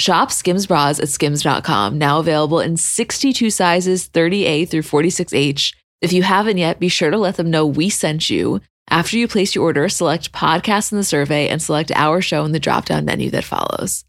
Shop Skims bras at skims.com, now available in 62 sizes 30A through 46H. If you haven't yet, be sure to let them know we sent you. After you place your order, select podcast in the survey and select our show in the drop down menu that follows.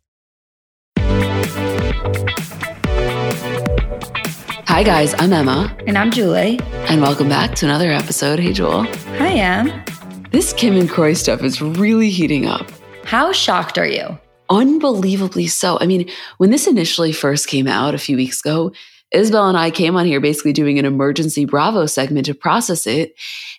Hi, guys. I'm Emma. And I'm Julie. And welcome back to another episode. Hey, Jewel. Hi, Em. This Kim and Kroy stuff is really heating up. How shocked are you? Unbelievably so. I mean, when this initially first came out a few weeks ago, Isabel and I came on here basically doing an emergency Bravo segment to process it.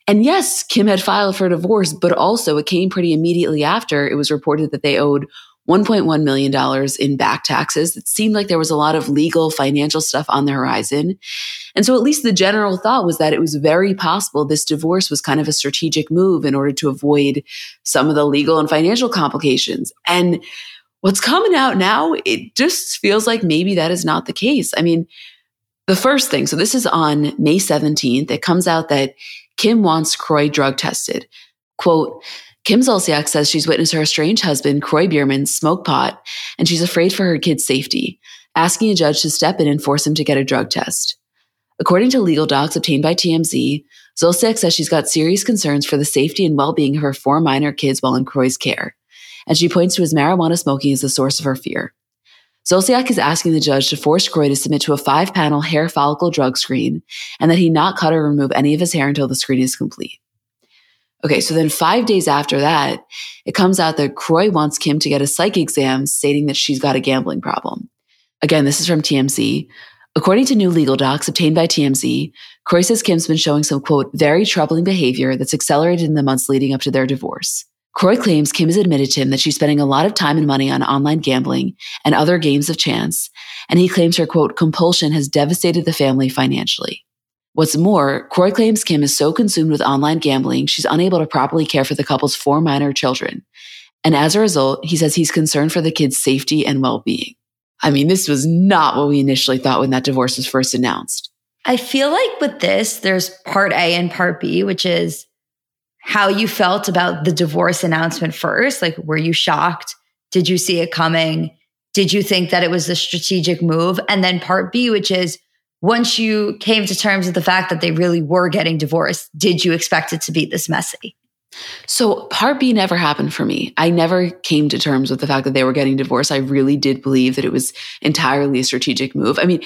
And yes, Kim had filed for divorce, but also it came pretty immediately after it was reported that they owed $1.1 million in back taxes. It seemed like there was a lot of legal financial stuff on the horizon. And so at least the general thought was that it was very possible this divorce was kind of a strategic move in order to avoid some of the legal and financial complications. And what's coming out now, it just feels like maybe that is not the case. I mean, the first thing, so this is on May 17th, it comes out that Kim wants Kroy drug tested. Quote, Kim Zolciak says she's witnessed her estranged husband, Kroy Biermann, smoke pot, and she's afraid for her kid's safety, asking a judge to step in and force him to get a drug test. According to legal docs obtained by TMZ, Zolciak says she's got serious concerns for the safety and well being of her four minor kids while in Kroy's care, and she points to his marijuana smoking as the source of her fear. Zolciak is asking the judge to force Kroy to submit to a five panel hair follicle drug screen and that he not cut or remove any of his hair until the screen is complete. Okay, so then five days after that, it comes out that Kroy wants Kim to get a psych exam stating that she's got a gambling problem. Again, this is from TMZ. According to new legal docs obtained by TMZ, Kroy says Kim's been showing some, quote, very troubling behavior that's accelerated in the months leading up to their divorce. Kroy claims Kim has admitted to him that she's spending a lot of time and money on online gambling and other games of chance, and he claims her, quote, compulsion has devastated the family financially. What's more, Kroy claims Kim is so consumed with online gambling, she's unable to properly care for the couple's four minor children. And as a result, he says he's concerned for the kids' safety and well being. I mean, this was not what we initially thought when that divorce was first announced. I feel like with this, there's part A and part B, which is how you felt about the divorce announcement first. Like, were you shocked? Did you see it coming? Did you think that it was a strategic move? And then part B, which is once you came to terms with the fact that they really were getting divorced, did you expect it to be this messy? So, part B never happened for me. I never came to terms with the fact that they were getting divorced. I really did believe that it was entirely a strategic move. I mean,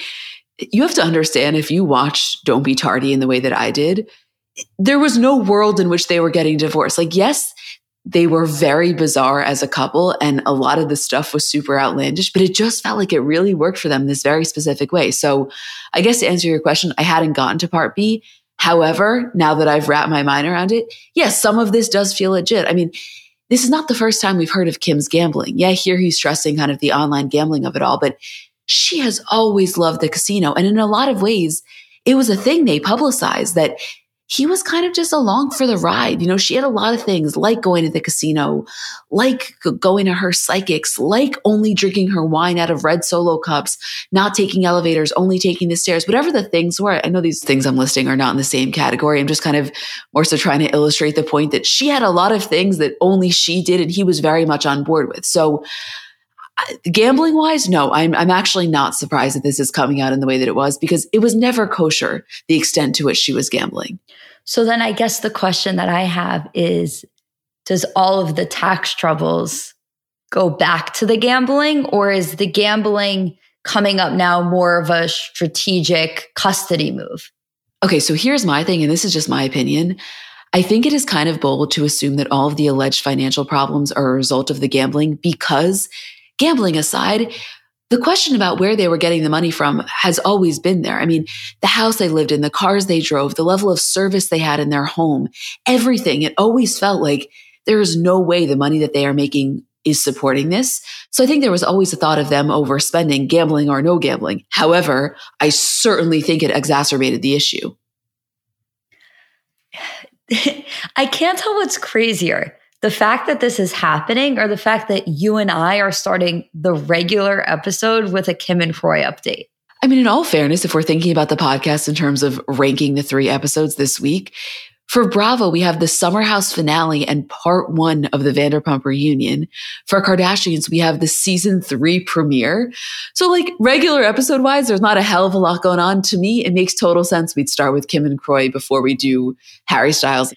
you have to understand if you watch Don't Be Tardy in the way that I did, there was no world in which they were getting divorced. Like, yes, they were very bizarre as a couple and a lot of the stuff was super outlandish, but it just felt like it really worked for them this very specific way. So I guess to answer your question, I hadn't gotten to part B. However, now that I've wrapped my mind around it, yes, some of this does feel legit. I mean, this is not the first time we've heard of Kim's gambling. Yeah, here he's stressing kind of the online gambling of it all, but she has always loved the casino. And in a lot of ways, it was a thing they publicized that he was kind of just along for the ride. You know, she had a lot of things like going to the casino, like going to her psychics, like only drinking her wine out of red solo cups, not taking elevators, only taking the stairs, whatever the things were. I know these things I'm listing are not in the same category. I'm just kind of more so trying to illustrate the point that she had a lot of things that only she did and he was very much on board with. So, gambling wise, no, I'm, I'm actually not surprised that this is coming out in the way that it was because it was never kosher, the extent to which she was gambling. So then I guess the question that I have is Does all of the tax troubles go back to the gambling, or is the gambling coming up now more of a strategic custody move? Okay, so here's my thing, and this is just my opinion. I think it is kind of bold to assume that all of the alleged financial problems are a result of the gambling because gambling aside, the question about where they were getting the money from has always been there. I mean, the house they lived in, the cars they drove, the level of service they had in their home, everything. It always felt like there is no way the money that they are making is supporting this. So I think there was always a thought of them overspending, gambling or no gambling. However, I certainly think it exacerbated the issue. I can't tell what's crazier the fact that this is happening or the fact that you and I are starting the regular episode with a Kim and Kroy update? I mean, in all fairness, if we're thinking about the podcast in terms of ranking the three episodes this week, for Bravo, we have the Summer House finale and part one of the Vanderpump reunion. For Kardashians, we have the season three premiere. So, like regular episode wise, there's not a hell of a lot going on. To me, it makes total sense we'd start with Kim and Kroy before we do Harry Styles.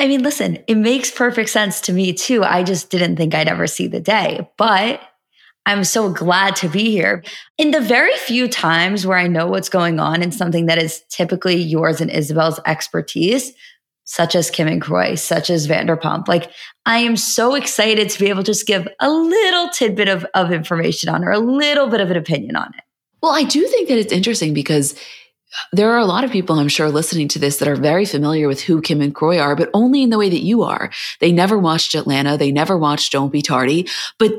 I mean, listen, it makes perfect sense to me too. I just didn't think I'd ever see the day, but I'm so glad to be here. In the very few times where I know what's going on in something that is typically yours and Isabel's expertise, such as Kim and Kroy, such as Vanderpump, like I am so excited to be able to just give a little tidbit of, of information on or a little bit of an opinion on it. Well, I do think that it's interesting because there are a lot of people I'm sure listening to this that are very familiar with who Kim and Kroy are, but only in the way that you are. They never watched Atlanta. They never watched Don't Be Tardy. But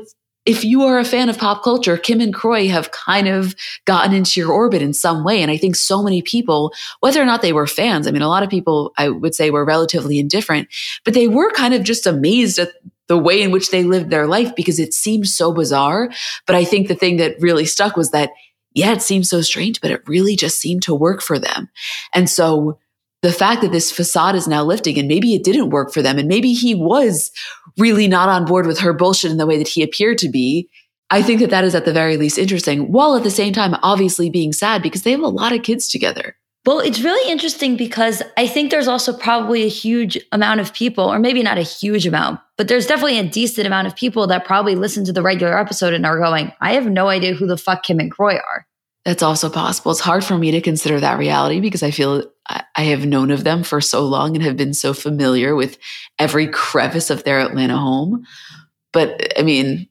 if you are a fan of pop culture, Kim and Kroy have kind of gotten into your orbit in some way. And I think so many people, whether or not they were fans, I mean, a lot of people I would say were relatively indifferent, but they were kind of just amazed at the way in which they lived their life because it seemed so bizarre. But I think the thing that really stuck was that yeah, it seems so strange, but it really just seemed to work for them. And so the fact that this facade is now lifting and maybe it didn't work for them and maybe he was really not on board with her bullshit in the way that he appeared to be. I think that that is at the very least interesting, while at the same time, obviously being sad because they have a lot of kids together. Well, it's really interesting because I think there's also probably a huge amount of people, or maybe not a huge amount, but there's definitely a decent amount of people that probably listen to the regular episode and are going, I have no idea who the fuck Kim and Kroy are. That's also possible. It's hard for me to consider that reality because I feel I have known of them for so long and have been so familiar with every crevice of their Atlanta home. But I mean,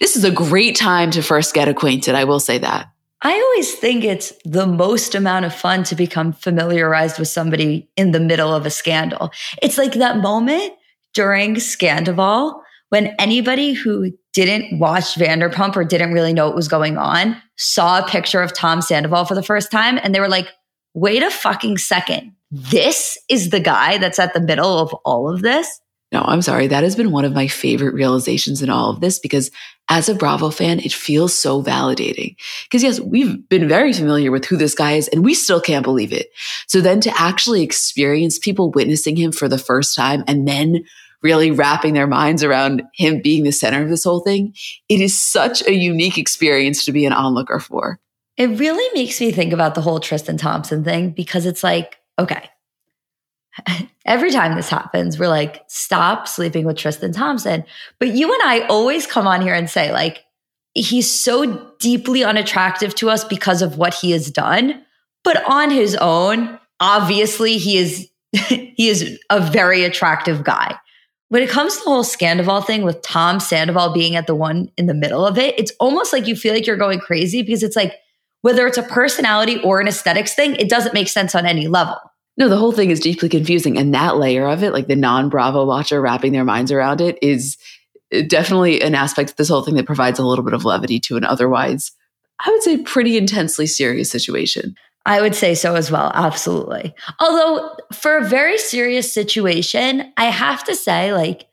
this is a great time to first get acquainted. I will say that. I always think it's the most amount of fun to become familiarized with somebody in the middle of a scandal. It's like that moment during Scandoval when anybody who didn't watch Vanderpump or didn't really know what was going on saw a picture of Tom Sandoval for the first time and they were like, wait a fucking second. This is the guy that's at the middle of all of this. No, I'm sorry. That has been one of my favorite realizations in all of this because as a Bravo fan, it feels so validating. Because yes, we've been very familiar with who this guy is and we still can't believe it. So then to actually experience people witnessing him for the first time and then really wrapping their minds around him being the center of this whole thing, it is such a unique experience to be an onlooker for. It really makes me think about the whole Tristan Thompson thing because it's like, okay, every time this happens, we're like, stop sleeping with Tristan Thompson. But you and I always come on here and say, like, he's so deeply unattractive to us because of what he has done. But on his own, obviously, he is he is a very attractive guy. When it comes to the whole Scandoval thing with Tom Sandoval being at the one in the middle of it, it's almost like you feel like you're going crazy because it's like whether it's a personality or an aesthetics thing, it doesn't make sense on any level. No, the whole thing is deeply confusing. And that layer of it, like the non Bravo watcher wrapping their minds around it, is uh, definitely an aspect of this whole thing that provides a little bit of levity to an otherwise, I would say, pretty intensely serious situation. I would say so as well. Absolutely. Although, for a very serious situation, I have to say, like,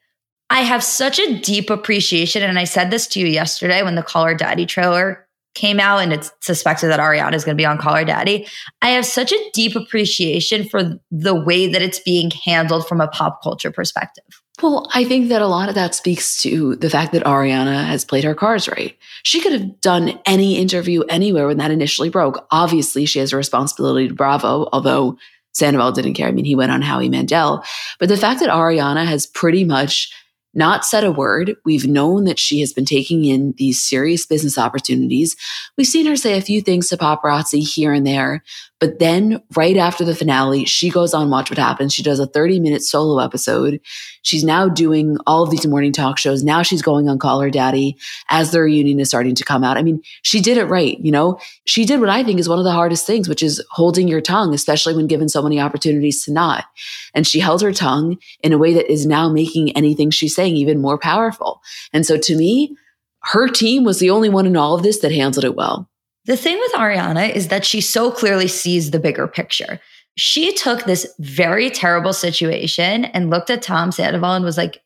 I have such a deep appreciation. And I said this to you yesterday when the Call Her Daddy trailer came out and it's suspected that Ariana is going to be on Call Her Daddy. I have such a deep appreciation for the way that it's being handled from a pop culture perspective. Well, I think that a lot of that speaks to the fact that Ariana has played her cards right. She could have done any interview anywhere when that initially broke. Obviously, she has a responsibility to Bravo, although Sandoval didn't care. I mean, he went on Howie Mandel. But the fact that Ariana has pretty much not said a word. We've known that she has been taking in these serious business opportunities. We've seen her say a few things to paparazzi here and there, but then right after the finale, she goes on Watch What Happens. She does a 30 minute solo episode. She's now doing all of these morning talk shows. Now she's going on Call Her Daddy as the reunion is starting to come out. I mean, she did it right. You know, she did what I think is one of the hardest things, which is holding your tongue, especially when given so many opportunities to not. And she held her tongue in a way that is now making anything she's saying even more powerful. And so to me, her team was the only one in all of this that handled it well. The thing with Ariana is that she so clearly sees the bigger picture. She took this very terrible situation and looked at Tom Sandoval and was like,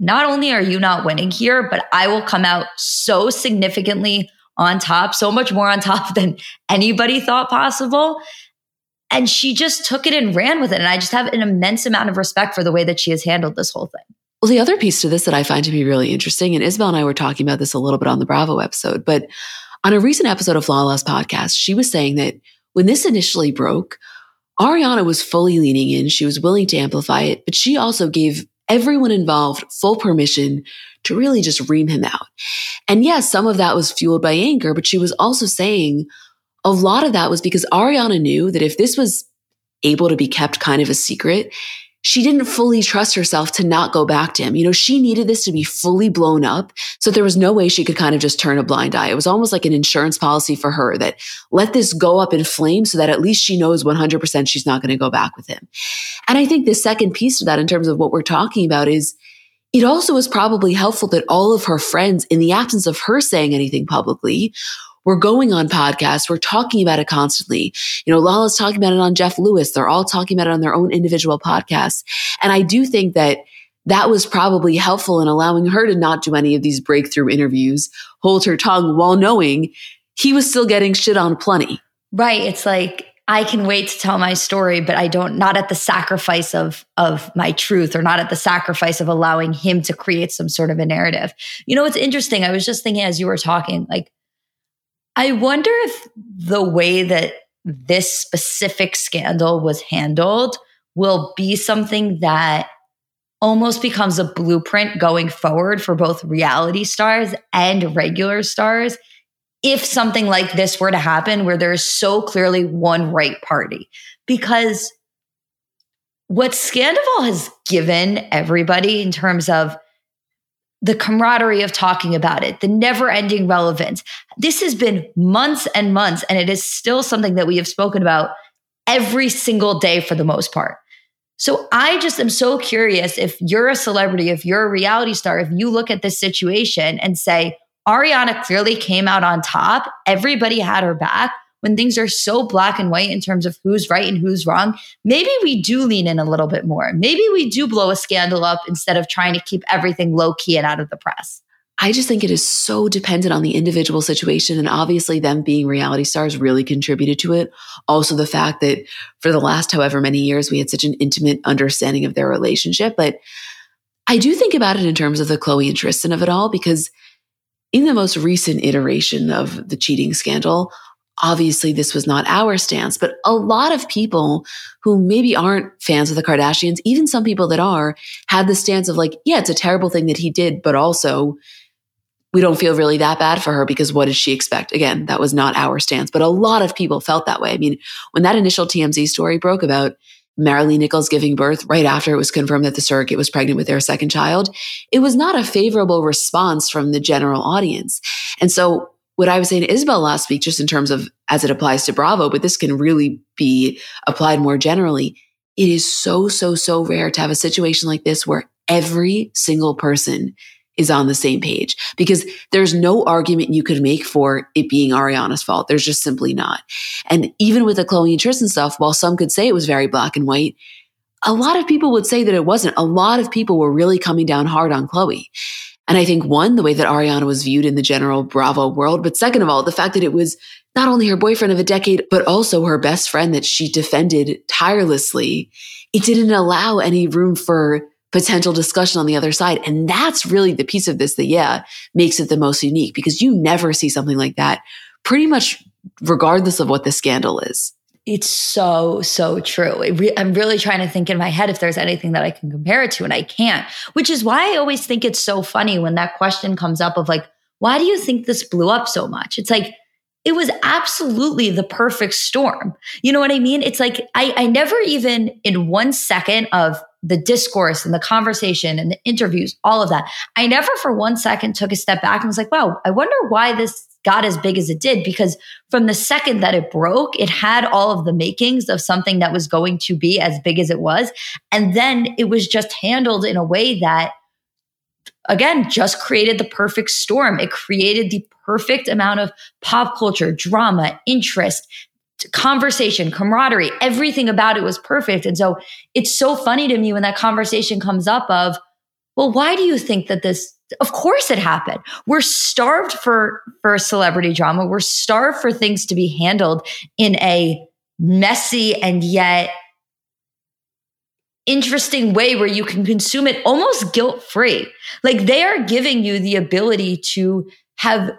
not only are you not winning here, but I will come out so significantly on top, so much more on top than anybody thought possible. And she just took it and ran with it. And I just have an immense amount of respect for the way that she has handled this whole thing. Well, the other piece to this that I find to be really interesting, and Isabel and I were talking about this a little bit on the Bravo episode, but on a recent episode of Flawless podcast, she was saying that when this initially broke, Ariana was fully leaning in. She was willing to amplify it, but she also gave everyone involved full permission to really just ream him out. And yes, some of that was fueled by anger, but she was also saying a lot of that was because Ariana knew that if this was able to be kept kind of a secret, she didn't fully trust herself to not go back to him. You know, she needed this to be fully blown up. So there was no way she could kind of just turn a blind eye. It was almost like an insurance policy for her that let this go up in flames so that at least she knows 100% she's not going to go back with him. And I think the second piece to that in terms of what we're talking about is it also was probably helpful that all of her friends, in the absence of her saying anything publicly, we're going on podcasts. We're talking about it constantly. You know, Lala's talking about it on Jeff Lewis. They're all talking about it on their own individual podcasts. And I do think that that was probably helpful in allowing her to not do any of these breakthrough interviews, hold her tongue while knowing he was still getting shit on plenty. Right. It's like, I can wait to tell my story, but I don't, not at the sacrifice of, of my truth or not at the sacrifice of allowing him to create some sort of a narrative. You know, it's interesting. I was just thinking as you were talking, like, I wonder if the way that this specific scandal was handled will be something that almost becomes a blueprint going forward for both reality stars and regular stars if something like this were to happen where there's so clearly one right party. Because what Scandoval has given everybody in terms of the camaraderie of talking about it, the never ending relevance. This has been months and months, and it is still something that we have spoken about every single day for the most part. So I just am so curious if you're a celebrity, if you're a reality star, if you look at this situation and say, Ariana clearly came out on top, everybody had her back when things are so black and white in terms of who's right and who's wrong, maybe we do lean in a little bit more. Maybe we do blow a scandal up instead of trying to keep everything low key and out of the press. I just think it is so dependent on the individual situation. And obviously, them being reality stars really contributed to it. Also, the fact that for the last however many years, we had such an intimate understanding of their relationship. But I do think about it in terms of the Khloe and Tristan of it all, because in the most recent iteration of the cheating scandal, obviously this was not our stance, but a lot of people who maybe aren't fans of the Kardashians, even some people that are, had the stance of like, yeah, it's a terrible thing that he did, but also we don't feel really that bad for her because what did she expect? Again, that was not our stance, but a lot of people felt that way. I mean, when that initial TMZ story broke about Maralee Nichols giving birth right after it was confirmed that the surrogate was pregnant with their second child, it was not a favorable response from the general audience. And so what I was saying to Isabel last week, just in terms of as it applies to Bravo, but this can really be applied more generally. It is so, so, so rare to have a situation like this where every single person is on the same page because there's no argument you could make for it being Ariana's fault. There's just simply not. And even with the Khloe and Tristan stuff, while some could say it was very black and white, a lot of people would say that it wasn't. A lot of people were really coming down hard on Khloe. And I think one, the way that Ariana was viewed in the general Bravo world, but second of all, the fact that it was not only her boyfriend of a decade, but also her best friend that she defended tirelessly. It didn't allow any room for potential discussion on the other side. And that's really the piece of this that, yeah, makes it the most unique because you never see something like that pretty much regardless of what the scandal is. It's so, so true. I'm really trying to think in my head if there's anything that I can compare it to, and I can't, which is why I always think it's so funny when that question comes up of like, why do you think this blew up so much? It's like, it was absolutely the perfect storm. You know what I mean? It's like, I, I never even in one second of the discourse and the conversation and the interviews, all of that, I never for one second took a step back and was like, wow, I wonder why this got as big as it did because from the second that it broke, it had all of the makings of something that was going to be as big as it was. And then it was just handled in a way that, again, just created the perfect storm. It created the perfect amount of pop culture, drama, interest, conversation, camaraderie, everything about it was perfect. And so it's so funny to me when that conversation comes up of, well, why do you think that this of course it happened. We're starved for for celebrity drama. We're starved for things to be handled in a messy and yet interesting way where you can consume it almost guilt free. Like they are giving you the ability to have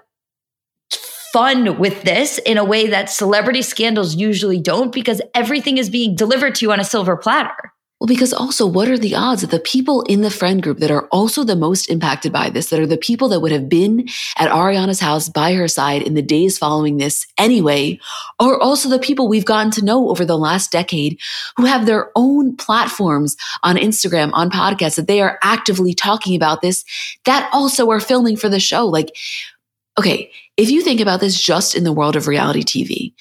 fun with this in a way that celebrity scandals usually don't because everything is being delivered to you on a silver platter. Well, because also, what are the odds that the people in the friend group that are also the most impacted by this, that are the people that would have been at Ariana's house by her side in the days following this anyway, are also the people we've gotten to know over the last decade who have their own platforms on Instagram, on podcasts that they are actively talking about this, that also are filming for the show? Like, okay, if you think about this just in the world of reality TV,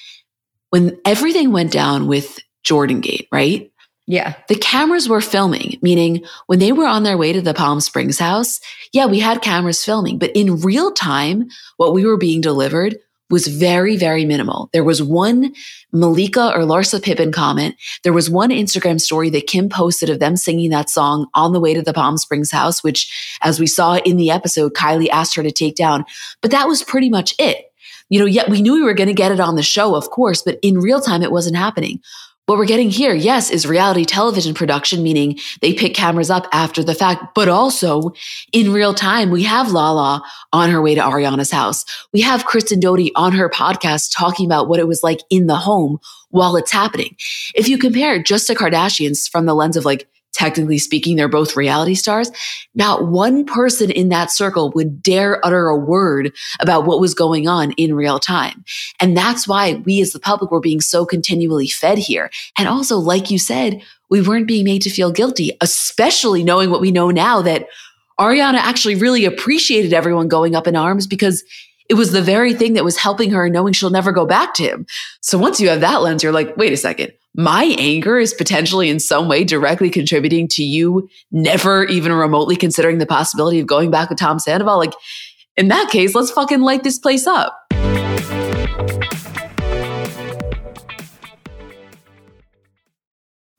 when everything went down with Jordan Gate, right? Yeah. The cameras were filming, meaning when they were on their way to the Palm Springs house, yeah, we had cameras filming, but in real time, what we were being delivered was very, very minimal. There was one Malika or Larsa Pippen comment. There was one Instagram story that Kim posted of them singing that song on the way to the Palm Springs house, which, as we saw in the episode, Kylie asked her to take down. But that was pretty much it. You know, yet we knew we were going to get it on the show, of course, but in real time, it wasn't happening. What we're getting here, yes, is reality television production, meaning they pick cameras up after the fact, but also in real time, we have Lala on her way to Ariana's house. We have Kristen Doty on her podcast talking about what it was like in the home while it's happening. If you compare just the Kardashians from the lens of like technically speaking, they're both reality stars. Not one person in that circle would dare utter a word about what was going on in real time. And that's why we as the public were being so continually fed here. And also, like you said, we weren't being made to feel guilty, especially knowing what we know now that Ariana actually really appreciated everyone going up in arms because it was the very thing that was helping her knowing she'll never go back to him. So once you have that lens, you're like, wait a second my anger is potentially in some way directly contributing to you never even remotely considering the possibility of going back with Tom Sandoval. Like, in that case, let's fucking light this place up.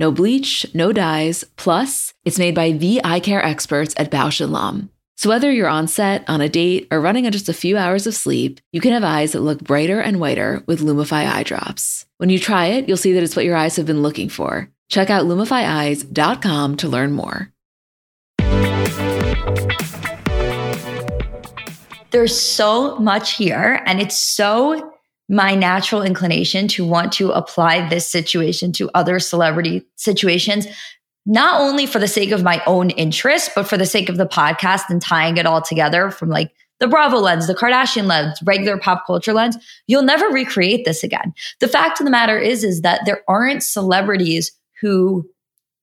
No bleach, no dyes, plus, it's made by the eye care experts at Bausch & Lomb. So whether you're on set, on a date, or running on just a few hours of sleep, you can have eyes that look brighter and whiter with Lumify eye drops. When you try it, you'll see that it's what your eyes have been looking for. Check out lumifyeyes.com to learn more. There's so much here, and it's so my natural inclination to want to apply this situation to other celebrity situations not only for the sake of my own interest, but for the sake of the podcast and tying it all together from like the Bravo lens, the Kardashian lens, regular pop culture lens, you'll never recreate this again. The fact of the matter is, is that there aren't celebrities who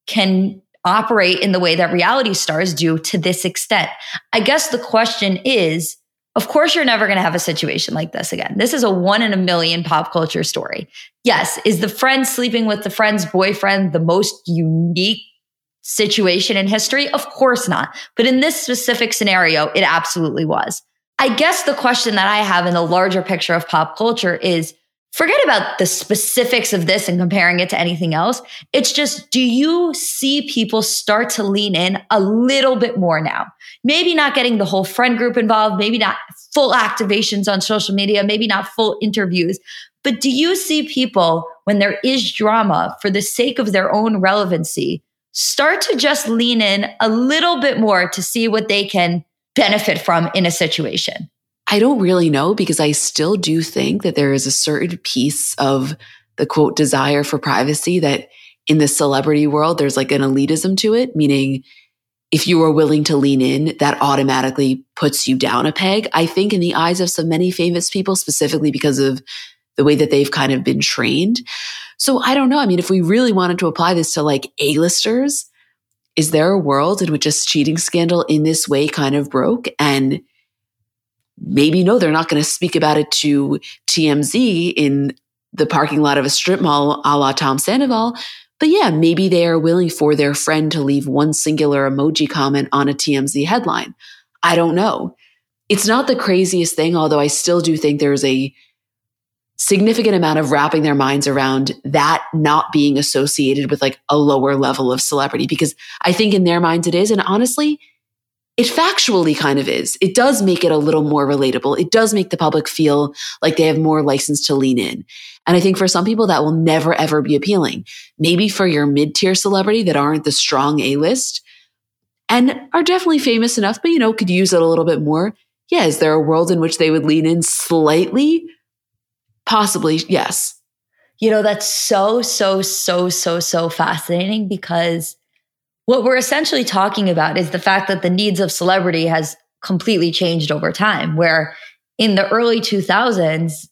can operate in the way that reality stars do to this extent. I guess the question is, of course, you're never going to have a situation like this again. This is a one in a million pop culture story. Yes, is the friend sleeping with the friend's boyfriend the most unique situation in history? Of course not. But in this specific scenario, it absolutely was. I guess the question that I have in the larger picture of pop culture is forget about the specifics of this and comparing it to anything else. It's just, do you see people start to lean in a little bit more now? Maybe not getting the whole friend group involved, maybe not full activations on social media, maybe not full interviews. But do you see people, when there is drama for the sake of their own relevancy, start to just lean in a little bit more to see what they can benefit from in a situation? I don't really know because I still do think that there is a certain piece of the quote desire for privacy that in the celebrity world, there's like an elitism to it, meaning if you are willing to lean in, that automatically puts you down a peg. I think in the eyes of so many famous people, specifically because of the way that they've kind of been trained. So I don't know. I mean, if we really wanted to apply this to like A-listers, is there a world in which a cheating scandal in this way kind of broke and maybe no, they're not going to speak about it to TMZ in the parking lot of a strip mall a la Tom Sandoval. But yeah, maybe they are willing for their friend to leave one singular emoji comment on a TMZ headline. I don't know. It's not the craziest thing, although I still do think there's a significant amount of wrapping their minds around that not being associated with like a lower level of celebrity because I think in their minds it is. And honestly, it factually kind of is. It does make it a little more relatable. It does make the public feel like they have more license to lean in. And I think for some people that will never ever be appealing. Maybe for your mid tier celebrity that aren't the strong A list and are definitely famous enough, but you know, could use it a little bit more. Yeah. Is there a world in which they would lean in slightly? Possibly, yes. You know, that's so, so, so, so, so fascinating because what we're essentially talking about is the fact that the needs of celebrity has completely changed over time, where in the early 2000s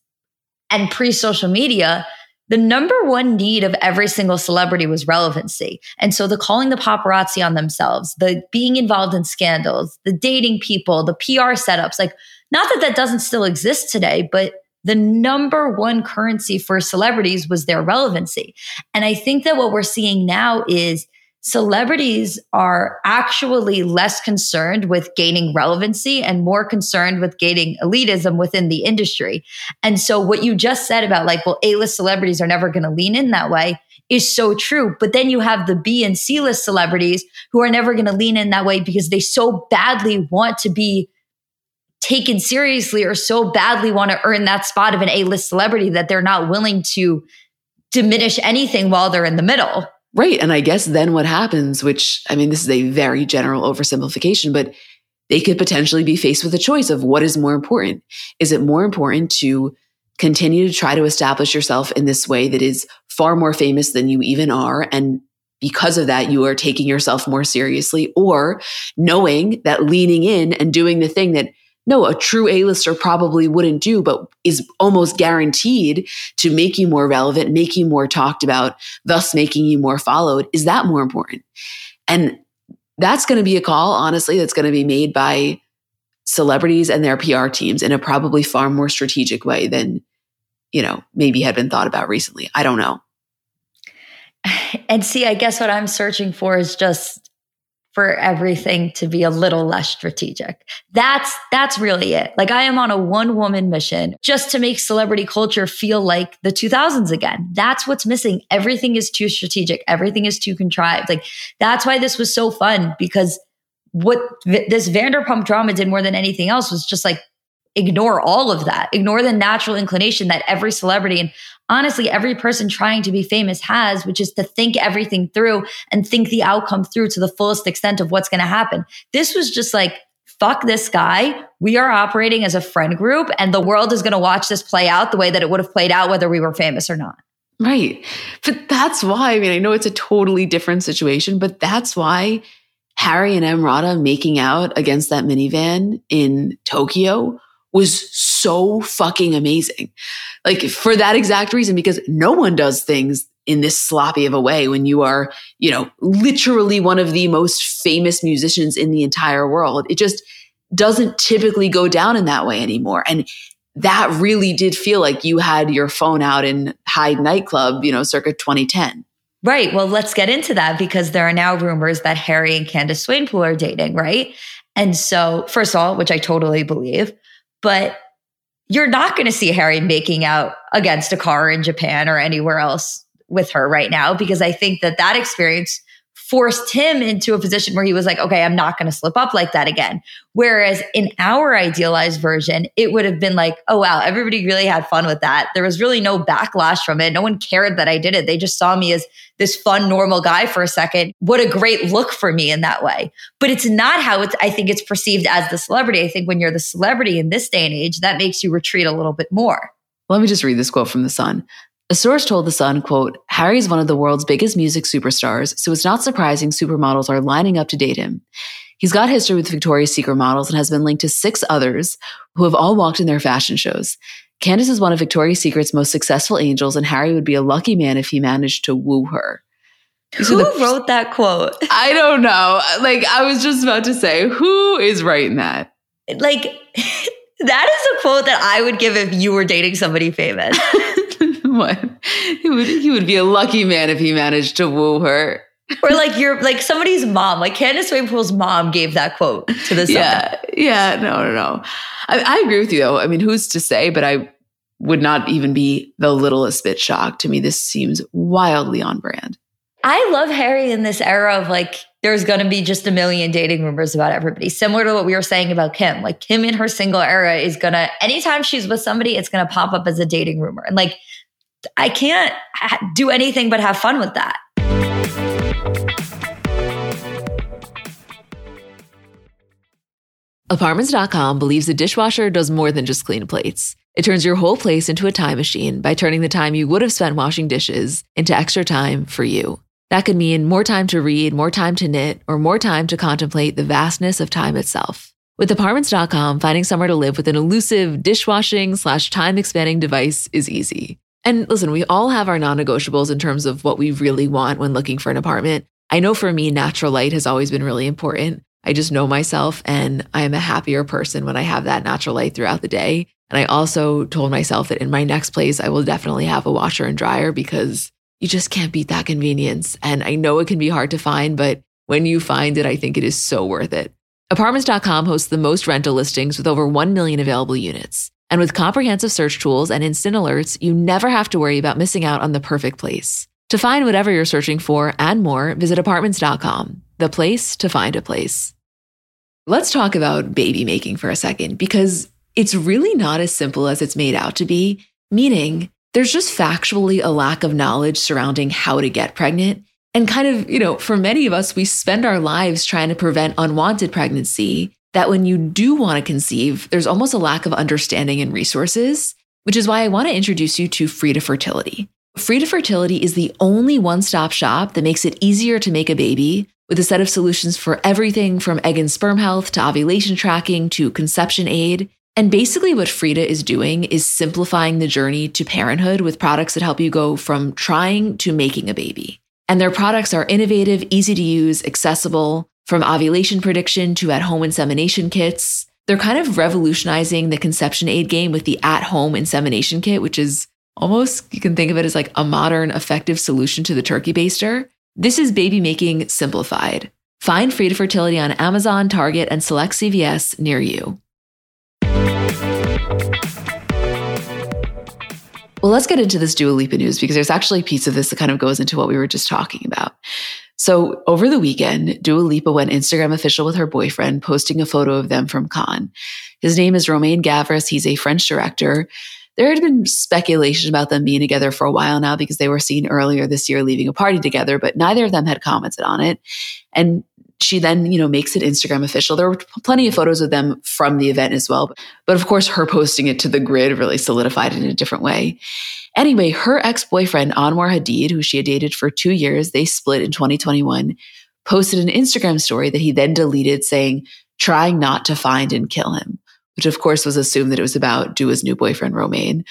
and pre social media, the number one need of every single celebrity was relevancy. And so the calling the paparazzi on themselves, the being involved in scandals, the dating people, the PR setups, like not that that doesn't still exist today, but the number one currency for celebrities was their relevancy. And I think that what we're seeing now is celebrities are actually less concerned with gaining relevancy and more concerned with gaining elitism within the industry. And so what you just said about like, well, A-list celebrities are never going to lean in that way is so true. But then you have the B and C list celebrities who are never going to lean in that way because they so badly want to be taken seriously or so badly want to earn that spot of an A-list celebrity that they're not willing to diminish anything while they're in the middle. Right. And I guess then what happens, which I mean, this is a very general oversimplification, but they could potentially be faced with a choice of what is more important. Is it more important to continue to try to establish yourself in this way that is far more famous than you even are and because of that, you are taking yourself more seriously or knowing that leaning in and doing the thing that no, a true A-lister probably wouldn't do, but is almost guaranteed to make you more relevant, make you more talked about, thus making you more followed. Is that more important? And that's going to be a call, honestly, that's going to be made by celebrities and their PR teams in a probably far more strategic way than, you know, maybe had been thought about recently. I don't know. And see, I guess what I'm searching for is just for everything to be a little less strategic. That's that's really it. Like I am on a one woman mission just to make celebrity culture feel like the 2000s again. That's what's missing. Everything is too strategic. Everything is too contrived. Like that's why this was so fun because what this Vanderpump drama did more than anything else was just like ignore all of that. Ignore the natural inclination that every celebrity and honestly every person trying to be famous has, which is to think everything through and think the outcome through to the fullest extent of what's going to happen. This was just like, fuck this guy. We are operating as a friend group and the world is going to watch this play out the way that it would have played out whether we were famous or not. Right. But that's why, I mean, I know it's a totally different situation, but that's why Harry and Emrata making out against that minivan in Tokyo was so fucking amazing. Like for that exact reason, because no one does things in this sloppy of a way when you are, you know, literally one of the most famous musicians in the entire world. It just doesn't typically go down in that way anymore. And that really did feel like you had your phone out in Hyde nightclub, you know, circa 2010. Right. Well, let's get into that because there are now rumors that Harry and Candice Swanepoel are dating, right? And so, first of all, which I totally believe, but you're not going to see Harry making out against a car in Japan or anywhere else with her right now because I think that that experience forced him into a position where he was like, okay, I'm not going to slip up like that again. Whereas in our idealized version, it would have been like, oh, wow, everybody really had fun with that. There was really no backlash from it. No one cared that I did it. They just saw me as this fun, normal guy for a second. What a great look for me in that way. But it's not how it's, I think it's perceived as the celebrity. I think when you're the celebrity in this day and age, that makes you retreat a little bit more. Let me just read this quote from The Sun. A source told The Sun, quote, Harry is one of the world's biggest music superstars, so it's not surprising supermodels are lining up to date him. He's got history with Victoria's Secret models and has been linked to six others who have all walked in their fashion shows. Candice is one of Victoria's Secret's most successful angels, and Harry would be a lucky man if he managed to woo her. Who the, wrote that quote? I don't know. Like, I was just about to say, who is writing that? Like, that is a quote that I would give if you were dating somebody famous. what? He would he would be a lucky man if he managed to woo her. or like you're like somebody's mom, like Candice Swanepoel's mom gave that quote to this. Yeah, yeah, no, no, no. I, I agree with you though. I mean, who's to say? But I would not even be the littlest bit shocked. To me, this seems wildly on brand. I love Harry in this era of like, there's going to be just a million dating rumors about everybody. Similar to what we were saying about Kim. Like, Kim in her single era is going to, anytime she's with somebody, it's going to pop up as a dating rumor. And like, I can't do anything but have fun with that. Apartments.com believes a dishwasher does more than just clean plates. It turns your whole place into a time machine by turning the time you would have spent washing dishes into extra time for you. That could mean more time to read, more time to knit, or more time to contemplate the vastness of time itself. With Apartments.com, finding somewhere to live with an elusive dishwashing slash time expanding device is easy. And listen, we all have our non negotiables in terms of what we really want when looking for an apartment. I know for me, natural light has always been really important. I just know myself and I am a happier person when I have that natural light throughout the day. And I also told myself that in my next place, I will definitely have a washer and dryer because you just can't beat that convenience. And I know it can be hard to find, but when you find it, I think it is so worth it. Apartments.com hosts the most rental listings with over 1 million available units. And with comprehensive search tools and instant alerts, you never have to worry about missing out on the perfect place. To find whatever you're searching for and more, visit apartments.com, the place to find a place. Let's talk about baby making for a second because it's really not as simple as it's made out to be, meaning there's just factually a lack of knowledge surrounding how to get pregnant. And kind of, you know, for many of us, we spend our lives trying to prevent unwanted pregnancy that when you do want to conceive, there's almost a lack of understanding and resources, which is why I want to introduce you to Frida Fertility. Frida Fertility is the only one stop shop that makes it easier to make a baby with a set of solutions for everything from egg and sperm health to ovulation tracking to conception aid. And basically, what Frida is doing is simplifying the journey to parenthood with products that help you go from trying to making a baby. And their products are innovative, easy to use, accessible, from ovulation prediction to at home insemination kits. They're kind of revolutionizing the conception aid game with the at home insemination kit, which is almost, you can think of it as like a modern, effective solution to the turkey baster. This is baby making simplified. Find Frida Fertility on Amazon, Target, and select CVS near you. Well, let's get into this Dua Lipa news because there's actually a piece of this that kind of goes into what we were just talking about. So over the weekend, Dua Lipa went Instagram official with her boyfriend, posting a photo of them from Cannes. His name is Romain Gavras. He's a French director. There had been speculation about them being together for a while now because they were seen earlier this year leaving a party together, but neither of them had commented on it. And she then, you know, makes it Instagram official. There were plenty of photos of them from the event as well. But of course, her posting it to the grid really solidified it in a different way. Anyway, her ex boyfriend, Anwar Hadid, who she had dated for two years, they split in 2021, posted an Instagram story that he then deleted saying, trying not to find and kill him, which of course was assumed that it was about Dua's new boyfriend, Romain.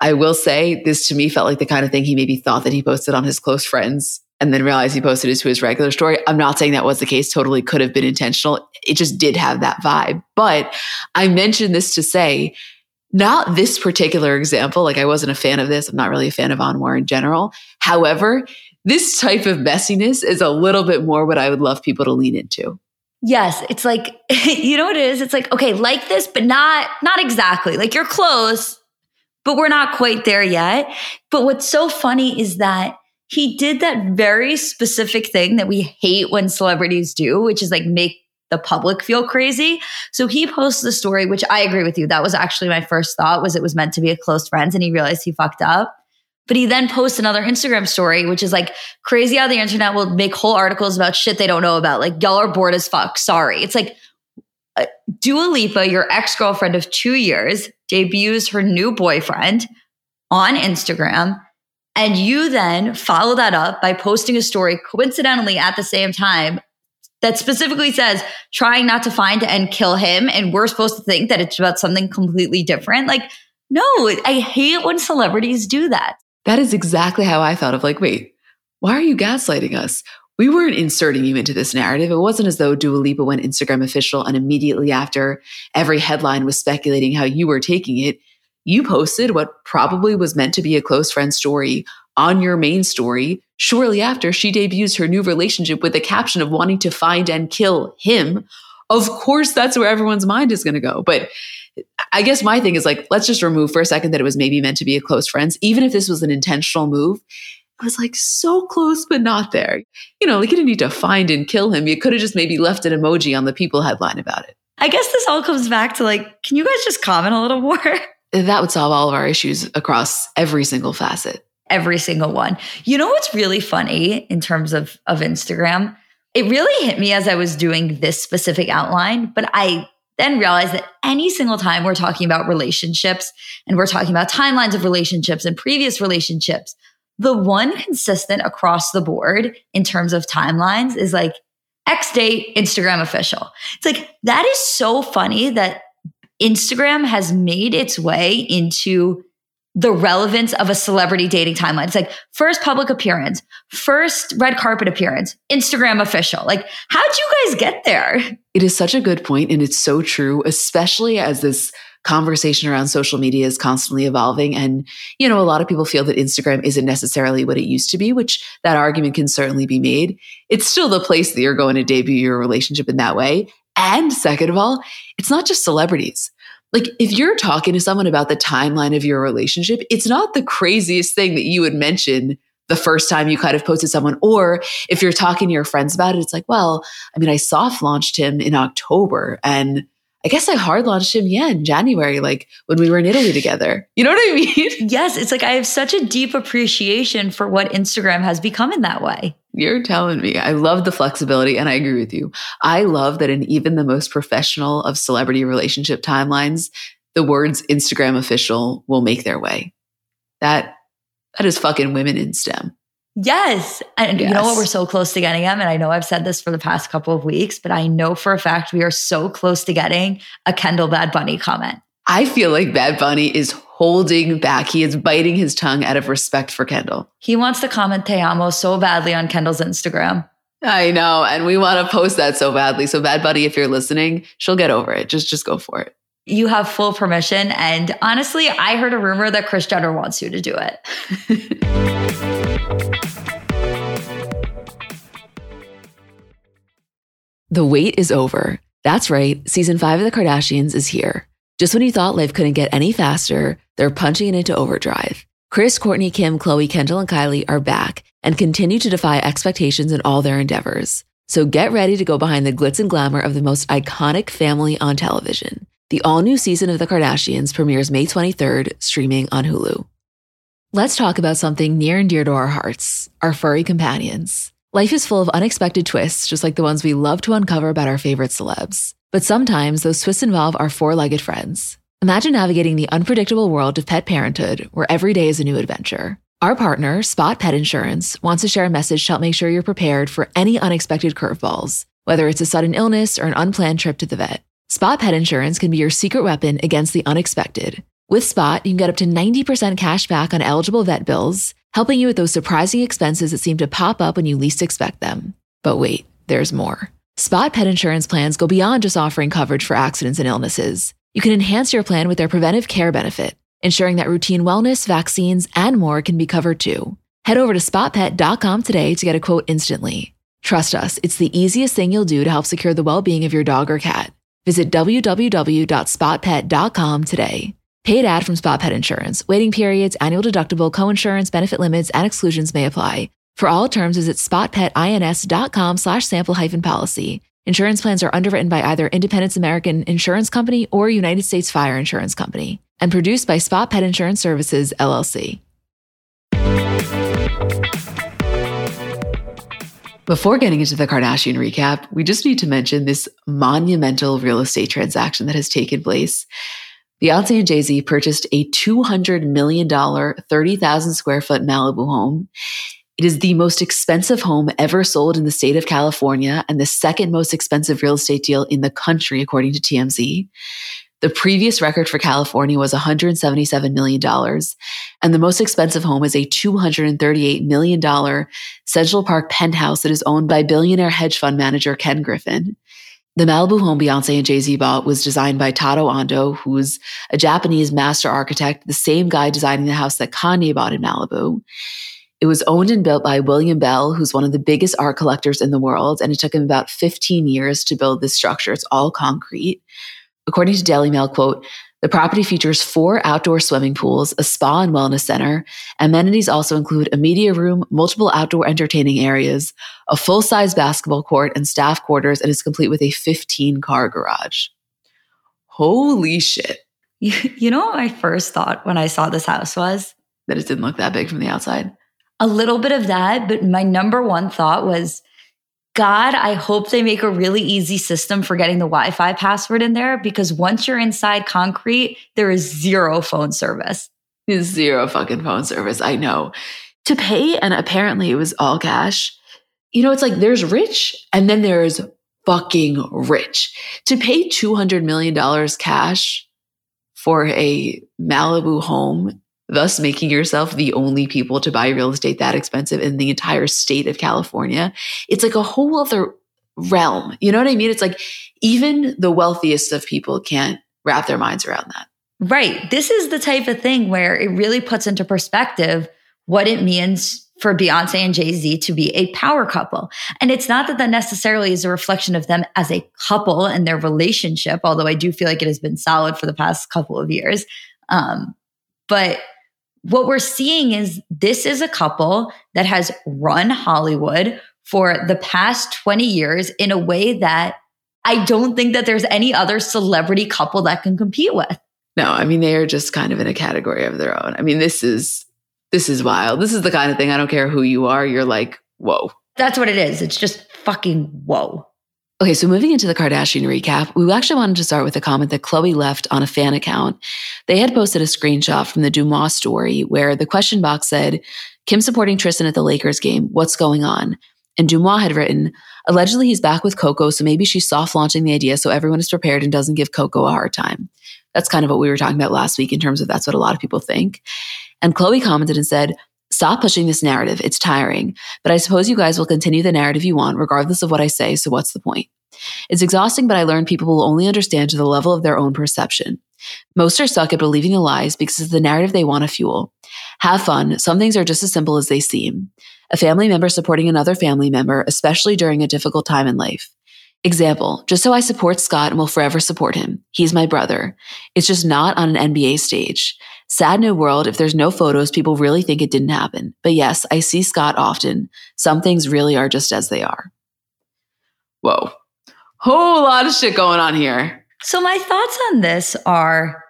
I will say this to me felt like the kind of thing he maybe thought that he posted on his close friends and then realized he posted it to his regular story. I'm not saying that was the case, totally could have been intentional. It just did have that vibe. But I mentioned this to say, not this particular example. Like I wasn't a fan of this. I'm not really a fan of Anwar in general. However, this type of messiness is a little bit more what I would love people to lean into. Yes, it's like you know what it is? It's like okay, like this but not not exactly. Like you're close, but we're not quite there yet. But what's so funny is that he did that very specific thing that we hate when celebrities do, which is like make the public feel crazy. So he posts the story, which I agree with you. That was actually my first thought was it was meant to be a close friends and he realized he fucked up. But he then posts another Instagram story, which is like crazy how the internet will make whole articles about shit they don't know about. Like, y'all are bored as fuck. Sorry. It's like uh, Dua Lipa, your ex girlfriend of two years, debuts her new boyfriend on Instagram and you then follow that up by posting a story coincidentally at the same time that specifically says trying not to find and kill him. And we're supposed to think that it's about something completely different. Like, no, I hate when celebrities do that. That is exactly how I thought of like, wait, why are you gaslighting us? We weren't inserting you into this narrative. It wasn't as though Dua Lipa went Instagram official and immediately after every headline was speculating how you were taking it, you posted what probably was meant to be a close friend story on your main story shortly after she debuts her new relationship with a caption of wanting to find and kill him. Of course, that's where everyone's mind is going to go. But I guess my thing is like, let's just remove for a second that it was maybe meant to be a close friends. Even if this was an intentional move, it was like so close, but not there. You know, like you didn't need to find and kill him. You could have just maybe left an emoji on the people headline about it. I guess this all comes back to like, can you guys just comment a little more? that would solve all of our issues across every single facet. Every single one. You know what's really funny in terms of, of Instagram? It really hit me as I was doing this specific outline, but I then realized that any single time we're talking about relationships and we're talking about timelines of relationships and previous relationships, the one consistent across the board in terms of timelines is like X date, Instagram official. It's like that is so funny that Instagram has made its way into the relevance of a celebrity dating timeline. It's like first public appearance, first red carpet appearance, Instagram official. Like, how'd you guys get there? It is such a good point, and it's so true, especially as this conversation around social media is constantly evolving. And, you know, a lot of people feel that Instagram isn't necessarily what it used to be, which that argument can certainly be made. It's still the place that you're going to debut your relationship in that way. And second of all, it's not just celebrities. Like, if you're talking to someone about the timeline of your relationship, it's not the craziest thing that you would mention the first time you kind of posted someone. Or if you're talking to your friends about it, it's like, well, I mean, I soft launched him in October and I guess I hard launched him, yeah, in January, like when we were in Italy together. You know what I mean? Yes. It's like I have such a deep appreciation for what Instagram has become in that way. You're telling me. I love the flexibility and I agree with you. I love that in even the most professional of celebrity relationship timelines, the words Instagram official will make their way. That That is fucking women in STEM. Yes. And Yes. you know what? We're so close to getting them. And I know I've said this for the past couple of weeks, but I know for a fact we are so close to getting a Kendall Bad Bunny comment. I feel like Bad Bunny is holding back. He is biting his tongue out of respect for Kendall. He wants to comment Te Amo so badly on Kendall's Instagram. I know, and we want to post that so badly. So Bad Bunny, if you're listening, she'll get over it. Just just go for it. You have full permission. And honestly, I heard a rumor that Kris Jenner wants you to do it. The wait is over. That's right, season five of The Kardashians is here. Just when you thought life couldn't get any faster, they're punching it into overdrive. Kris, Kourtney, Kim, Khloe, Kendall, and Kylie are back and continue to defy expectations in all their endeavors. So get ready to go behind the glitz and glamour of the most iconic family on television. The all new season of The Kardashians premieres May 23rd, streaming on Hulu. Let's talk about something near and dear to our hearts our furry companions. Life is full of unexpected twists, just like the ones we love to uncover about our favorite celebs. But sometimes those twists involve our four legged friends. Imagine navigating the unpredictable world of pet parenthood, where every day is a new adventure. Our partner, Spot Pet Insurance, wants to share a message to help make sure you're prepared for any unexpected curveballs, whether it's a sudden illness or an unplanned trip to the vet. Spot Pet Insurance can be your secret weapon against the unexpected. With Spot, you can get up to 90% cash back on eligible vet bills, helping you with those surprising expenses that seem to pop up when you least expect them. But wait, there's more. Spot Pet Insurance plans go beyond just offering coverage for accidents and illnesses. You can enhance your plan with their preventive care benefit, ensuring that routine wellness, vaccines, and more can be covered too. Head over to spotpet.com today to get a quote instantly. Trust us, it's the easiest thing you'll do to help secure the well being of your dog or cat. Visit www.spotpet.com today. Paid ad from Spot Pet Insurance. Waiting periods, annual deductible, co-insurance, benefit limits, and exclusions may apply. For all terms, visit spotpetins.com slash sample hyphen policy. Insurance plans are underwritten by either Independence American Insurance Company or United States Fire Insurance Company and produced by Spot Pet Insurance Services, LLC. Before getting into the Kardashian recap, we just need to mention this monumental real estate transaction that has taken place. Beyonce and Jay Z purchased a $200 million, 30,000 square foot Malibu home. It is the most expensive home ever sold in the state of California and the second most expensive real estate deal in the country, according to TMZ. The previous record for California was $177 million, and the most expensive home is a $238 million Central Park penthouse that is owned by billionaire hedge fund manager Ken Griffin. The Malibu home Beyonce and Jay Z bought was designed by Tadao Ando, who's a Japanese master architect, the same guy designing the house that Kanye bought in Malibu. It was owned and built by William Bell, who's one of the biggest art collectors in the world, and it took him about 15 years to build this structure. It's all concrete. According to Daily Mail, quote, the property features four outdoor swimming pools, a spa and wellness center. Amenities also include a media room, multiple outdoor entertaining areas, a full size basketball court, and staff quarters, and is complete with a 15 car garage. Holy shit. You, you know what my first thought when I saw this house was? That it didn't look that big from the outside. A little bit of that, but my number one thought was, God, I hope they make a really easy system for getting the Wi Fi password in there because once you're inside concrete, there is zero phone service. Zero fucking phone service. I know. To pay, and apparently it was all cash. You know, it's like there's rich and then there's fucking rich. To pay $200 million cash for a Malibu home, thus making yourself the only people to buy real estate that expensive in the entire state of California, it's like a whole other realm. You know what I mean? It's like even the wealthiest of people can't wrap their minds around that. Right. This is the type of thing where it really puts into perspective what it means for Beyonce and Jay Z to be a power couple. And it's not that that necessarily is a reflection of them as a couple and their relationship, although I do feel like it has been solid for the past couple of years. Um, but what we're seeing is this is a couple that has run Hollywood for the past 20 years in a way that I don't think that there's any other celebrity couple that can compete with. No, I mean they are just kind of in a category of their own. I mean, this is this is wild. This is the kind of thing I don't care who you are, you're like, whoa. That's what it is. It's just fucking whoa. Okay, so moving into the Kardashian recap, we actually wanted to start with a comment that Khloe left on a fan account. They had posted a screenshot from the Deuxmoi story where the question box said, Kim supporting Tristan at the Lakers game. What's going on? And Deuxmoi had written, allegedly he's back with Coco, so maybe she's soft launching the idea so everyone is prepared and doesn't give Coco a hard time. That's kind of what we were talking about last week in terms of that's what a lot of people think. And Khloe commented and said, Stop pushing this narrative. It's tiring. But I suppose you guys will continue the narrative you want, regardless of what I say. So what's the point? It's exhausting, but I learned people will only understand to the level of their own perception. Most are stuck at believing the lies because it's the narrative they want to fuel. Have fun. Some things are just as simple as they seem. A family member supporting another family member, especially during a difficult time in life. Example, just so I support Scott and will forever support him. He's my brother. It's just not on an NBA stage. Sad new world. If there's no photos, people really think it didn't happen. But yes, I see Scott often. Some things really are just as they are. Whoa. Whole lot of shit going on here. So my thoughts on this are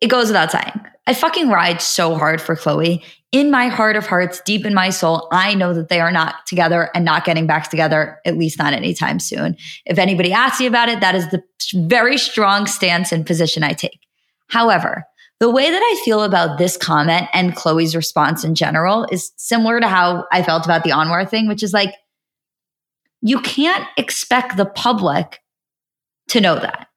it goes without saying. I fucking ride so hard for Khloe. In my heart of hearts, deep in my soul, I know that they are not together and not getting back together, at least not anytime soon. If anybody asks me about it, that is the very strong stance and position I take. However, the way that I feel about this comment and Khloe's response in general is similar to how I felt about the Anwar thing, which is like, you can't expect the public to know that.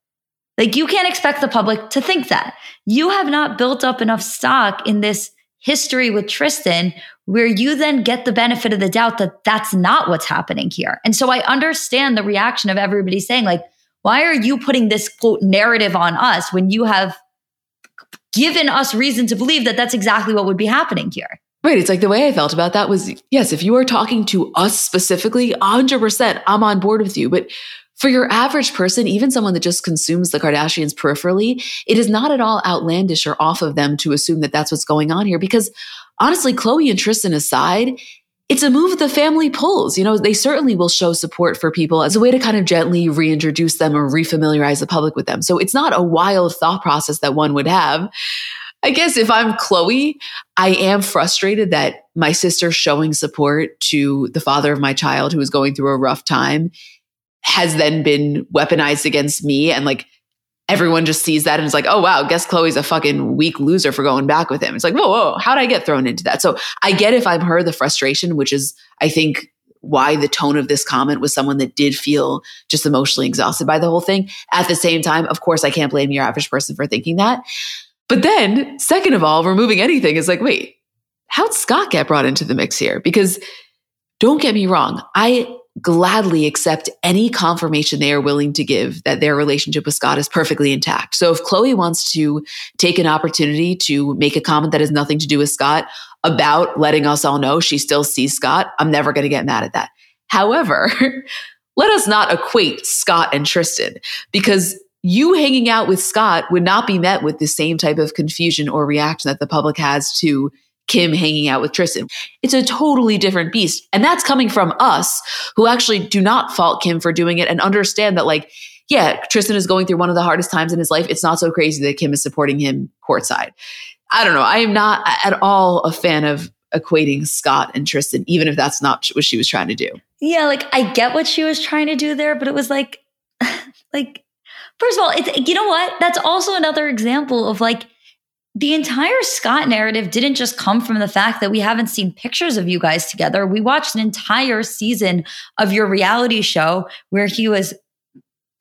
Like, you can't expect the public to think that. You have not built up enough stock in this history with Tristan where you then get the benefit of the doubt that that's not what's happening here. And so I understand the reaction of everybody saying, like, why are you putting this quote narrative on us when you have given us reason to believe that that's exactly what would be happening here. Right. It's like the way I felt about that was yes, if you are talking to us specifically, 100%, I'm on board with you. But for your average person, even someone that just consumes the Kardashians peripherally, it is not at all outlandish or off of them to assume that that's what's going on here. Because honestly, Khloe and Tristan aside, it's a move the family pulls. You know, they certainly will show support for people as a way to kind of gently reintroduce them or refamiliarize the public with them. So it's not a wild thought process that one would have. I guess if I'm Khloe, I am frustrated that my sister showing support to the father of my child who is going through a rough time has then been weaponized against me and like everyone just sees that and is like, oh wow, guess Khloe's a fucking weak loser for going back with him. It's like, whoa, whoa, how did I get thrown into that? So I get if I'm her the frustration, which is I think why the tone of this comment was someone that did feel just emotionally exhausted by the whole thing. At the same time, of course, I can't blame your average person for thinking that. But then, second of all, removing anything is like, wait, how'd Scott get brought into the mix here? Because don't get me wrong, I gladly accept any confirmation they are willing to give that their relationship with Scott is perfectly intact. So if Khloe wants to take an opportunity to make a comment that has nothing to do with Scott about letting us all know she still sees Scott, I'm never going to get mad at that. However, let us not equate Scott and Tristan because you hanging out with Scott would not be met with the same type of confusion or reaction that the public has to Kim hanging out with Tristan. It's a totally different beast. And that's coming from us who actually do not fault Kim for doing it and understand that, like, yeah, Tristan is going through one of the hardest times in his life. It's not so crazy that Kim is supporting him courtside. I don't know. I am not at all a fan of equating Scott and Tristan, even if that's not what she was trying to do. Yeah, like I get what she was trying to do there, but it was like, like, first of all, it's you know what? That's also another example of like the entire Scott narrative didn't just come from the fact that we haven't seen pictures of you guys together. We watched an entire season of your reality show where he was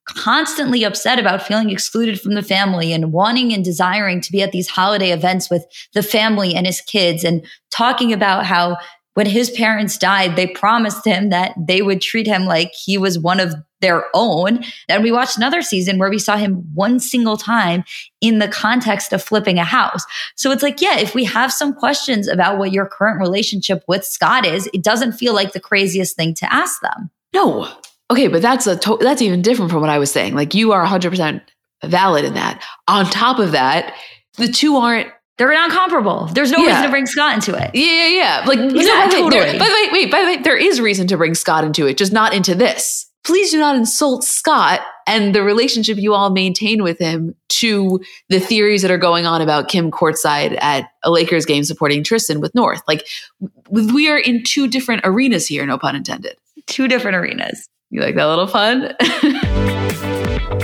constantly upset about feeling excluded from the family and wanting and desiring to be at these holiday events with the family and his kids and talking about how when his parents died, they promised him that they would treat him like he was one of their own. And we watched another season where we saw him one single time in the context of flipping a house. So it's like, yeah, if we have some questions about what your current relationship with Scott is, it doesn't feel like the craziest thing to ask them. No. Okay, but that's a to- that's even different from what I was saying. Like you are 100% valid in that. On top of that, the two aren't they're not comparable. There's no yeah. reason to bring Scott into it. Yeah, yeah, yeah. Like, yeah, no, totally. There, by the way, wait, by the way, there is reason to bring Scott into it, just not into this. Please do not insult Scott and the relationship you all maintain with him to the theories that are going on about Kim courtside at a Lakers game supporting Tristan with North. Like, we are in two different arenas here, no pun intended. Two different arenas. You like that little pun?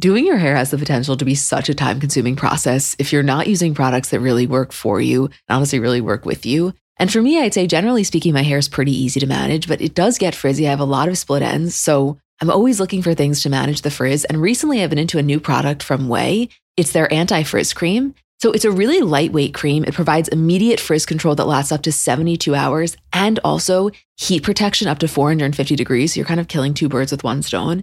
Doing your hair has the potential to be such a time consuming process if you're not using products that really work for you and honestly really work with you. And for me, I'd say generally speaking, my hair is pretty easy to manage, but it does get frizzy. I have a lot of split ends. So I'm always looking for things to manage the frizz. And recently I've been into a new product from Ouai. It's their anti frizz cream. So it's a really lightweight cream. It provides immediate frizz control that lasts up to 72 hours and also heat protection up to 450 degrees. So you're kind of killing two birds with one stone.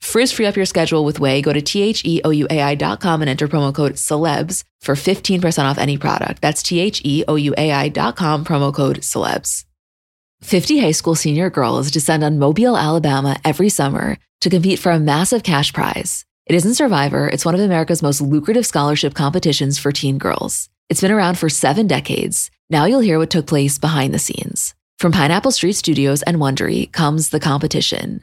Frizz free up your schedule with Ouai. Go to T-H-E-O-U-A-I.com and enter promo code celebs for 15% off any product. That's T-H-E-O-U-A-I.com, promo code celebs. 50 high school senior girls descend on Mobile, Alabama every summer to compete for a massive cash prize. It isn't Survivor, it's one of America's most lucrative scholarship competitions for teen girls. It's been around for seven decades. Now you'll hear what took place behind the scenes. From Pineapple Street Studios and Wondery comes the competition.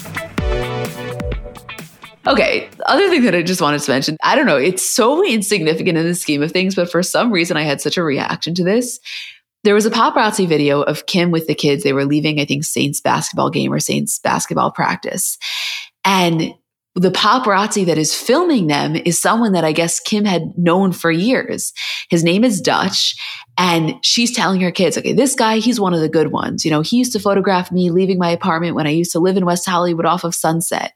Okay, the other thing that I just wanted to mention, I don't know, it's so insignificant in the scheme of things, but for some reason I had such a reaction to this. There was a paparazzi video of Kim with the kids. They were leaving, I think, Saints basketball game or Saints basketball practice. And the paparazzi that is filming them is someone that I guess Kim had known for years. His name is Dutch. And she's telling her kids, okay, this guy, he's one of the good ones. You know, he used to photograph me leaving my apartment when I used to live in West Hollywood off of Sunset.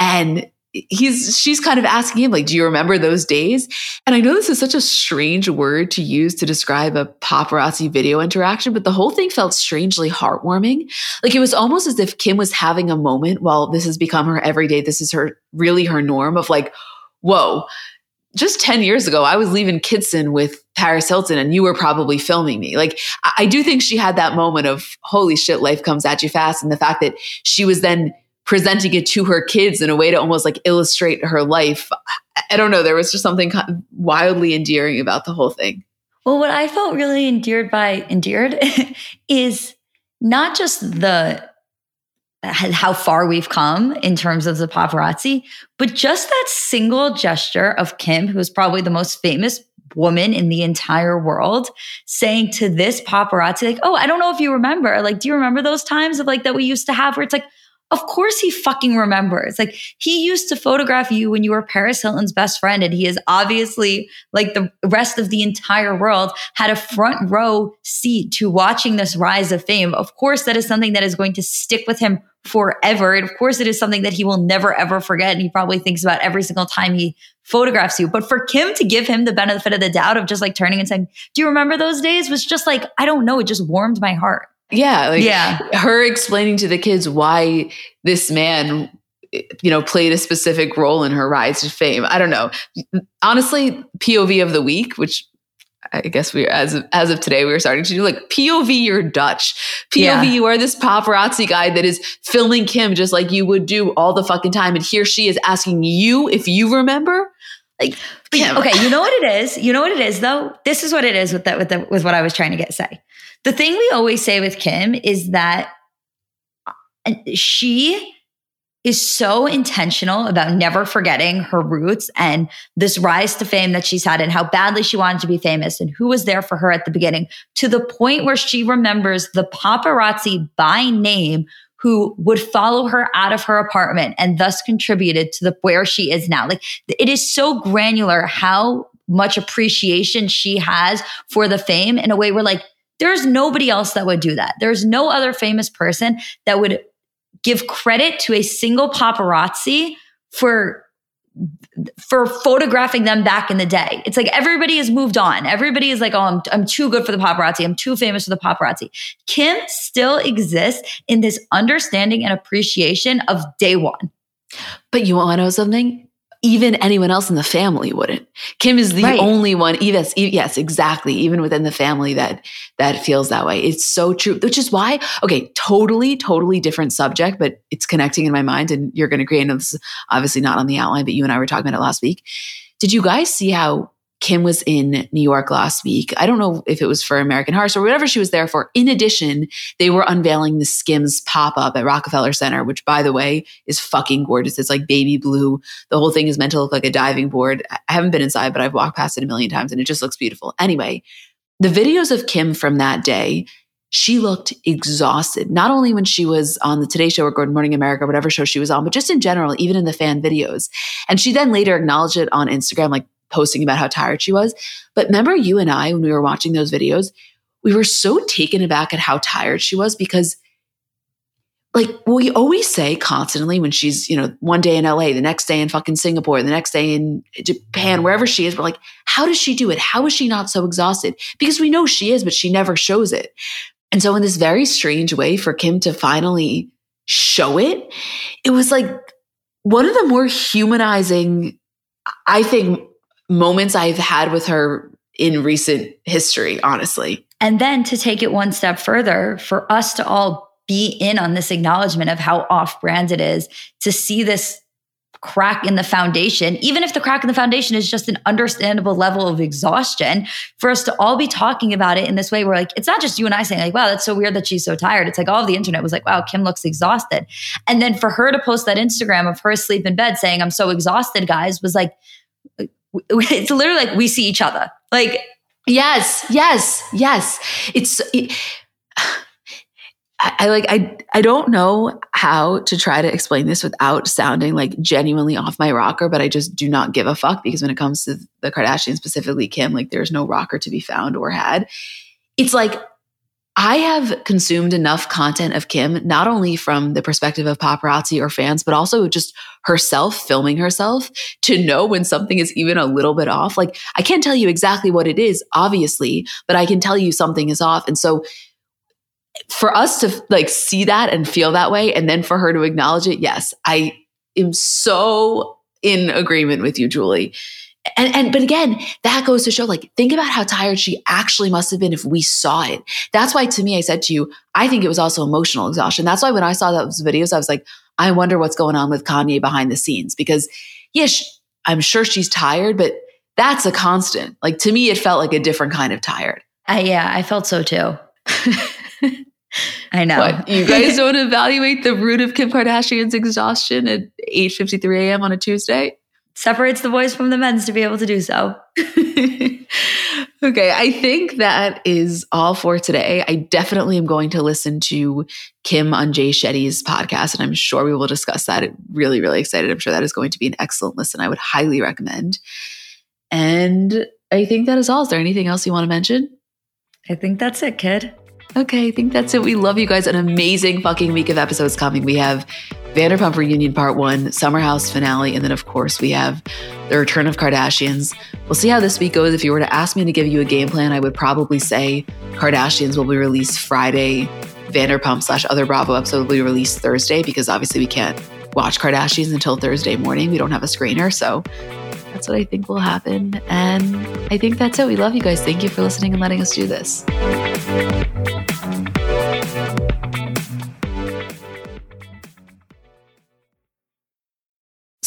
And he's she's kind of asking him like do you remember those days and i know this is such a strange word to use to describe a paparazzi video interaction but the whole thing felt strangely heartwarming like it was almost as if kim was having a moment while this has become her everyday this is her really her norm of like whoa just 10 years ago, I was leaving Kitson with Paris Hilton and you were probably filming me. Like, I do think she had that moment of, holy shit, life comes at you fast. And the fact that she was then presenting it to her kids in a way to almost like illustrate her life. I don't know. There was just something wildly endearing about the whole thing. Well, what I felt really endeared by, endeared is not just the how far we've come in terms of the paparazzi, but just that single gesture of Kim, who's probably the most famous woman in the entire world, saying to this paparazzi, like, Oh, I don't know if you remember. Like, do you remember those times of like that we used to have where it's like, of course he fucking remembers. Like he used to photograph you when you were Paris Hilton's best friend. And he is obviously like the rest of the entire world had a front row seat to watching this rise of fame. Of course, that is something that is going to stick with him forever. And of course, it is something that he will never, ever forget. And he probably thinks about every single time he photographs you. But for Kim to give him the benefit of the doubt of just like turning and saying, Do you remember those days? was just like, I don't know. It just warmed my heart. Yeah. Like yeah. her explaining to the kids why this man you know, played a specific role in her rise to fame. I don't know. Honestly, POV of the week, which I guess we as of, as of today we were starting to do like POV you're Dutch. POV yeah. you are this paparazzi guy that is filming Kim just like you would do all the fucking time and here she is asking you if you remember. Like Kim. Okay, you know what it is? You know what it is though? This is what it is with that with the, with what I was trying to get say. The thing we always say with Kim is that uh, she is so intentional about never forgetting her roots and this rise to fame that she's had and how badly she wanted to be famous and who was there for her at the beginning to the point where she remembers the paparazzi by name who would follow her out of her apartment and thus contributed to the where she is now. Like it is so granular how much appreciation she has for the fame in a way where like there's nobody else that would do that. There's no other famous person that would give credit to a single paparazzi for for photographing them back in the day. It's like everybody has moved on. Everybody is like, oh, I'm, I'm too good for the paparazzi. I'm too famous for the paparazzi. Kim still exists in this understanding and appreciation of day one. But you want to know something? Even anyone else in the family wouldn't. Kim is the right. only one. Yes, yes, exactly. Even within the family that that feels that way. It's so true. Which is why, okay, totally, totally different subject, but it's connecting in my mind. And you're going to agree. I know this is obviously not on the outline, but you and I were talking about it last week. Did you guys see how Kim was in New York last week. I don't know if it was for American Hearts or whatever she was there for. In addition, they were unveiling the Skims pop up at Rockefeller Center, which, by the way, is fucking gorgeous. It's like baby blue. The whole thing is meant to look like a diving board. I haven't been inside, but I've walked past it a million times and it just looks beautiful. Anyway, the videos of Kim from that day, she looked exhausted, not only when she was on the Today Show or Good Morning America, or whatever show she was on, but just in general, even in the fan videos. And she then later acknowledged it on Instagram, like posting about how tired she was. But remember, you and I, when we were watching those videos, we were so taken aback at how tired she was because, like, we always say constantly when she's, you know, one day in LA, the next day in fucking Singapore, the next day in Japan, mm-hmm. wherever she is, we're like, how does she do it? How is she not so exhausted? Because we know she is, but she never shows it. And so, in this very strange way, for Kim to finally show it, it was like one of the more humanizing, I think, moments I've had with her in recent history, honestly. And then to take it one step further, for us to all be in on this acknowledgement of how off brand it is, to see this crack in the foundation, even if the crack in the foundation is just an understandable level of exhaustion, for us to all be talking about it in this way, we're like, it's not just you and I saying, like, wow, that's so weird that she's so tired. It's like all of the internet was like, wow, Kim looks exhausted. And then for her to post that Instagram of her asleep in bed saying, I'm so exhausted, guys, was like, it's literally like we see each other. Like, yes, yes, yes. It's, it, I, I like, I, I don't know how to try to explain this without sounding like genuinely off my rocker, but I just do not give a fuck because when it comes to the Kardashians, specifically Kim, like there's no rocker to be found or had. It's like I have consumed enough content of Kim, not only from the perspective of paparazzi or fans, but also just herself filming herself to know when something is even a little bit off. Like, I can't tell you exactly what it is, obviously, but I can tell you something is off. And so, for us to like see that and feel that way, and then for her to acknowledge it, yes, I am so in agreement with you, Julie. And, and but again, that goes to show like think about how tired she actually must have been if we saw it. That's why to me, I said to you, I think it was also emotional exhaustion. That's why when I saw those videos, I was like, I wonder what's going on with Kanye behind the scenes because yes, I'm sure she's tired, but that's a constant. Like to me, it felt like a different kind of tired. Uh, yeah, I felt so too. I know. What, you guys don't evaluate the root of Kim Kardashian's exhaustion at 8:53 a.m. on a Tuesday? Separates the boys from the men's to be able to do so. okay, I think that is all for today. I definitely am going to listen to Kim on Jay Shetty's podcast, and I'm sure we will discuss that. I'm really, really excited. I'm sure that is going to be an excellent listen. I would highly recommend. And I think that is all. Is there anything else you want to mention? I think that's it, kid. Okay, I think that's it. We love you guys. An amazing fucking week of episodes coming. We have Vanderpump Reunion Part 1, Summer House finale, and then, of course, we have The Return of Kardashians. We'll see how this week goes. If you were to ask me to give you a game plan, I would probably say Kardashians will be released Friday, Vanderpump slash Other Bravo episode will be released Thursday because obviously we can't watch Kardashians until Thursday morning. We don't have a screener. So that's what I think will happen. And I think that's it. We love you guys. Thank you for listening and letting us do this.